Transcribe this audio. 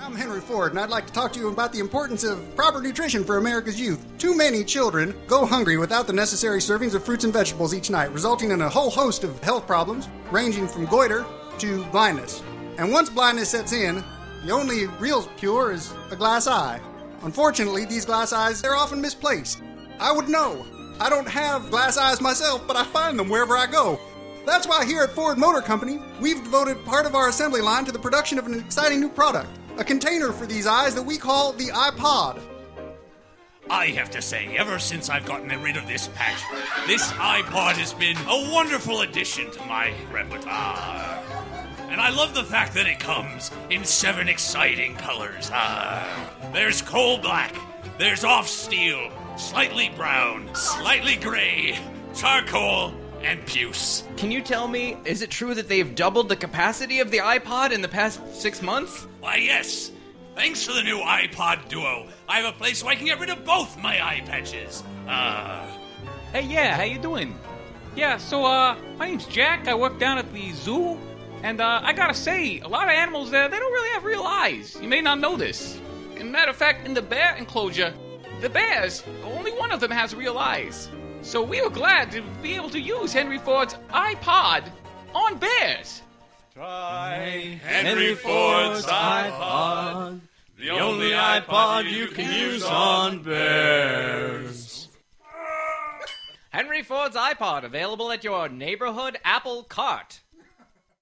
I'm Henry Ford, and I'd like to talk to you about the importance of proper nutrition for America's youth. Too many children go hungry without the necessary servings of fruits and vegetables each night, resulting in a whole host of health problems, ranging from goiter to blindness. And once blindness sets in, the only real cure is a glass eye. Unfortunately, these glass eyes, they're often misplaced. I would know. I don't have glass eyes myself, but I find them wherever I go. That's why here at Ford Motor Company, we've devoted part of our assembly line to the production of an exciting new product a container for these eyes that we call the iPod. I have to say, ever since I've gotten rid of this patch, this iPod has been a wonderful addition to my repertoire. And I love the fact that it comes in seven exciting colors. Ah, there's coal black, there's off steel, slightly brown, slightly gray, charcoal, and puce. Can you tell me, is it true that they've doubled the capacity of the iPod in the past six months? Why, yes. Thanks to the new iPod Duo, I have a place where I can get rid of both my eye patches. Ah. Hey, yeah, how you doing? Yeah, so, uh, my name's Jack. I work down at the zoo. And, uh, I gotta say, a lot of animals there, they don't really have real eyes. You may not know this. In matter of fact, in the bear enclosure, the bears, only one of them has real eyes. So we were glad to be able to use Henry Ford's iPod on bears. Try Henry Ford's iPod, the only iPod you can use on bears. Henry Ford's iPod available at your neighborhood Apple cart.